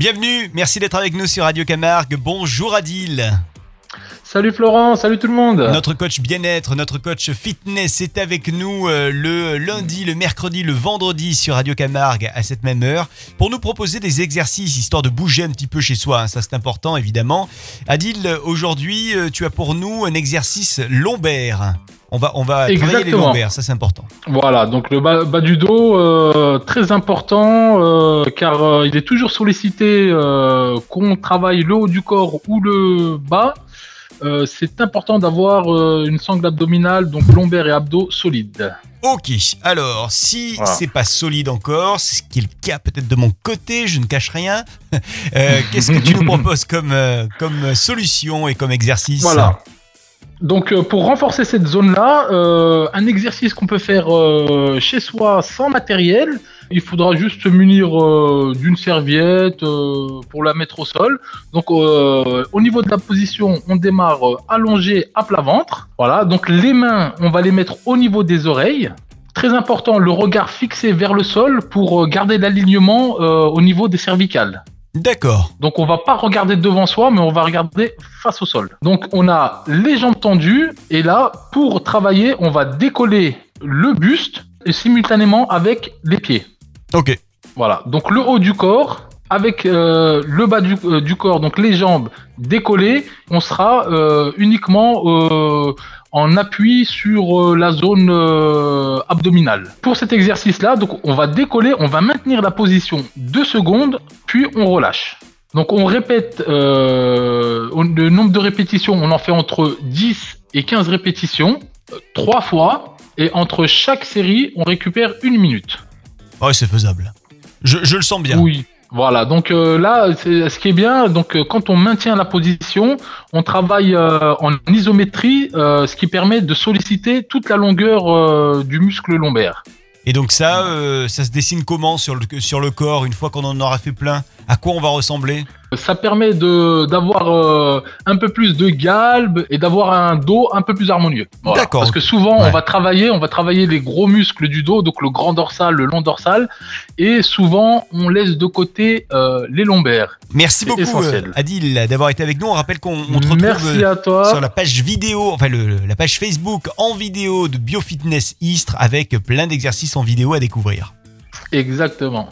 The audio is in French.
Bienvenue, merci d'être avec nous sur Radio Camargue. Bonjour Adil. Salut Florent, salut tout le monde. Notre coach bien-être, notre coach fitness est avec nous euh, le lundi, le mercredi, le vendredi sur Radio Camargue à cette même heure pour nous proposer des exercices histoire de bouger un petit peu chez soi. hein. Ça c'est important évidemment. Adil, aujourd'hui euh, tu as pour nous un exercice lombaire. On va, on va travailler les lombaires, ça c'est important. Voilà, donc le bas, bas du dos, euh, très important, euh, car euh, il est toujours sollicité qu'on travaille le haut du corps ou le bas. C'est important d'avoir une sangle abdominale, donc lombaire et abdos solides. Ok, alors si Voilà. c'est pas solide encore, c'est ce qui est le cas peut-être de mon côté, je ne cache rien. Qu'est-ce que tu nous proposes comme, comme solution et comme exercice? Voilà. Donc euh, pour renforcer cette zone-là, euh, un exercice qu'on peut faire euh, chez soi sans matériel, il faudra juste se munir euh, d'une serviette pour la mettre au sol. Donc au niveau de la position, on démarre allongé à plat ventre. Voilà, donc les mains, on va les mettre au niveau des oreilles. Très important, le regard fixé vers le sol pour garder l'alignement au niveau des cervicales. D'accord. Donc on va pas regarder devant soi, mais on va regarder face au sol. Donc on a les jambes tendues et là, pour travailler, on va décoller le buste et simultanément avec les pieds. Ok. Voilà. Donc le haut du corps avec euh, le bas du, euh, du corps, donc les jambes décollées, on sera euh, uniquement en appui sur euh, la zone euh, abdominale. Pour cet exercice-là, donc on va décoller, on va maintenir la position deux secondes, puis on relâche. Donc on répète euh, le nombre de répétitions, on en fait entre 10 et 15 répétitions, trois fois, et entre chaque série, on récupère une minute. Ouais, c'est faisable. Je, je le sens bien. Oui. Voilà, donc euh, là, ce qui est bien, donc euh, quand on maintient la position, on travaille euh, en isométrie, ce qui permet de solliciter toute la longueur du muscle lombaire. Et donc ça, ça se dessine comment sur le, sur le corps une fois qu'on en aura fait plein? À quoi on va ressembler Ça permet d'avoir euh, un peu plus de galbe et d'avoir un dos un peu plus harmonieux. Voilà. D'accord. Parce que souvent, Ouais. on va travailler, on va travailler les gros muscles du dos, donc le grand dorsal, le long dorsal, et souvent on laisse de côté euh, les lombaires. Merci beaucoup essentiel. euh, Adil d'avoir été avec nous. On rappelle qu'on on te retrouve Merci à toi. sur la page vidéo, enfin le- la page Facebook en vidéo de Biofitness Istres avec plein d'exercices en vidéo à découvrir. Exactement.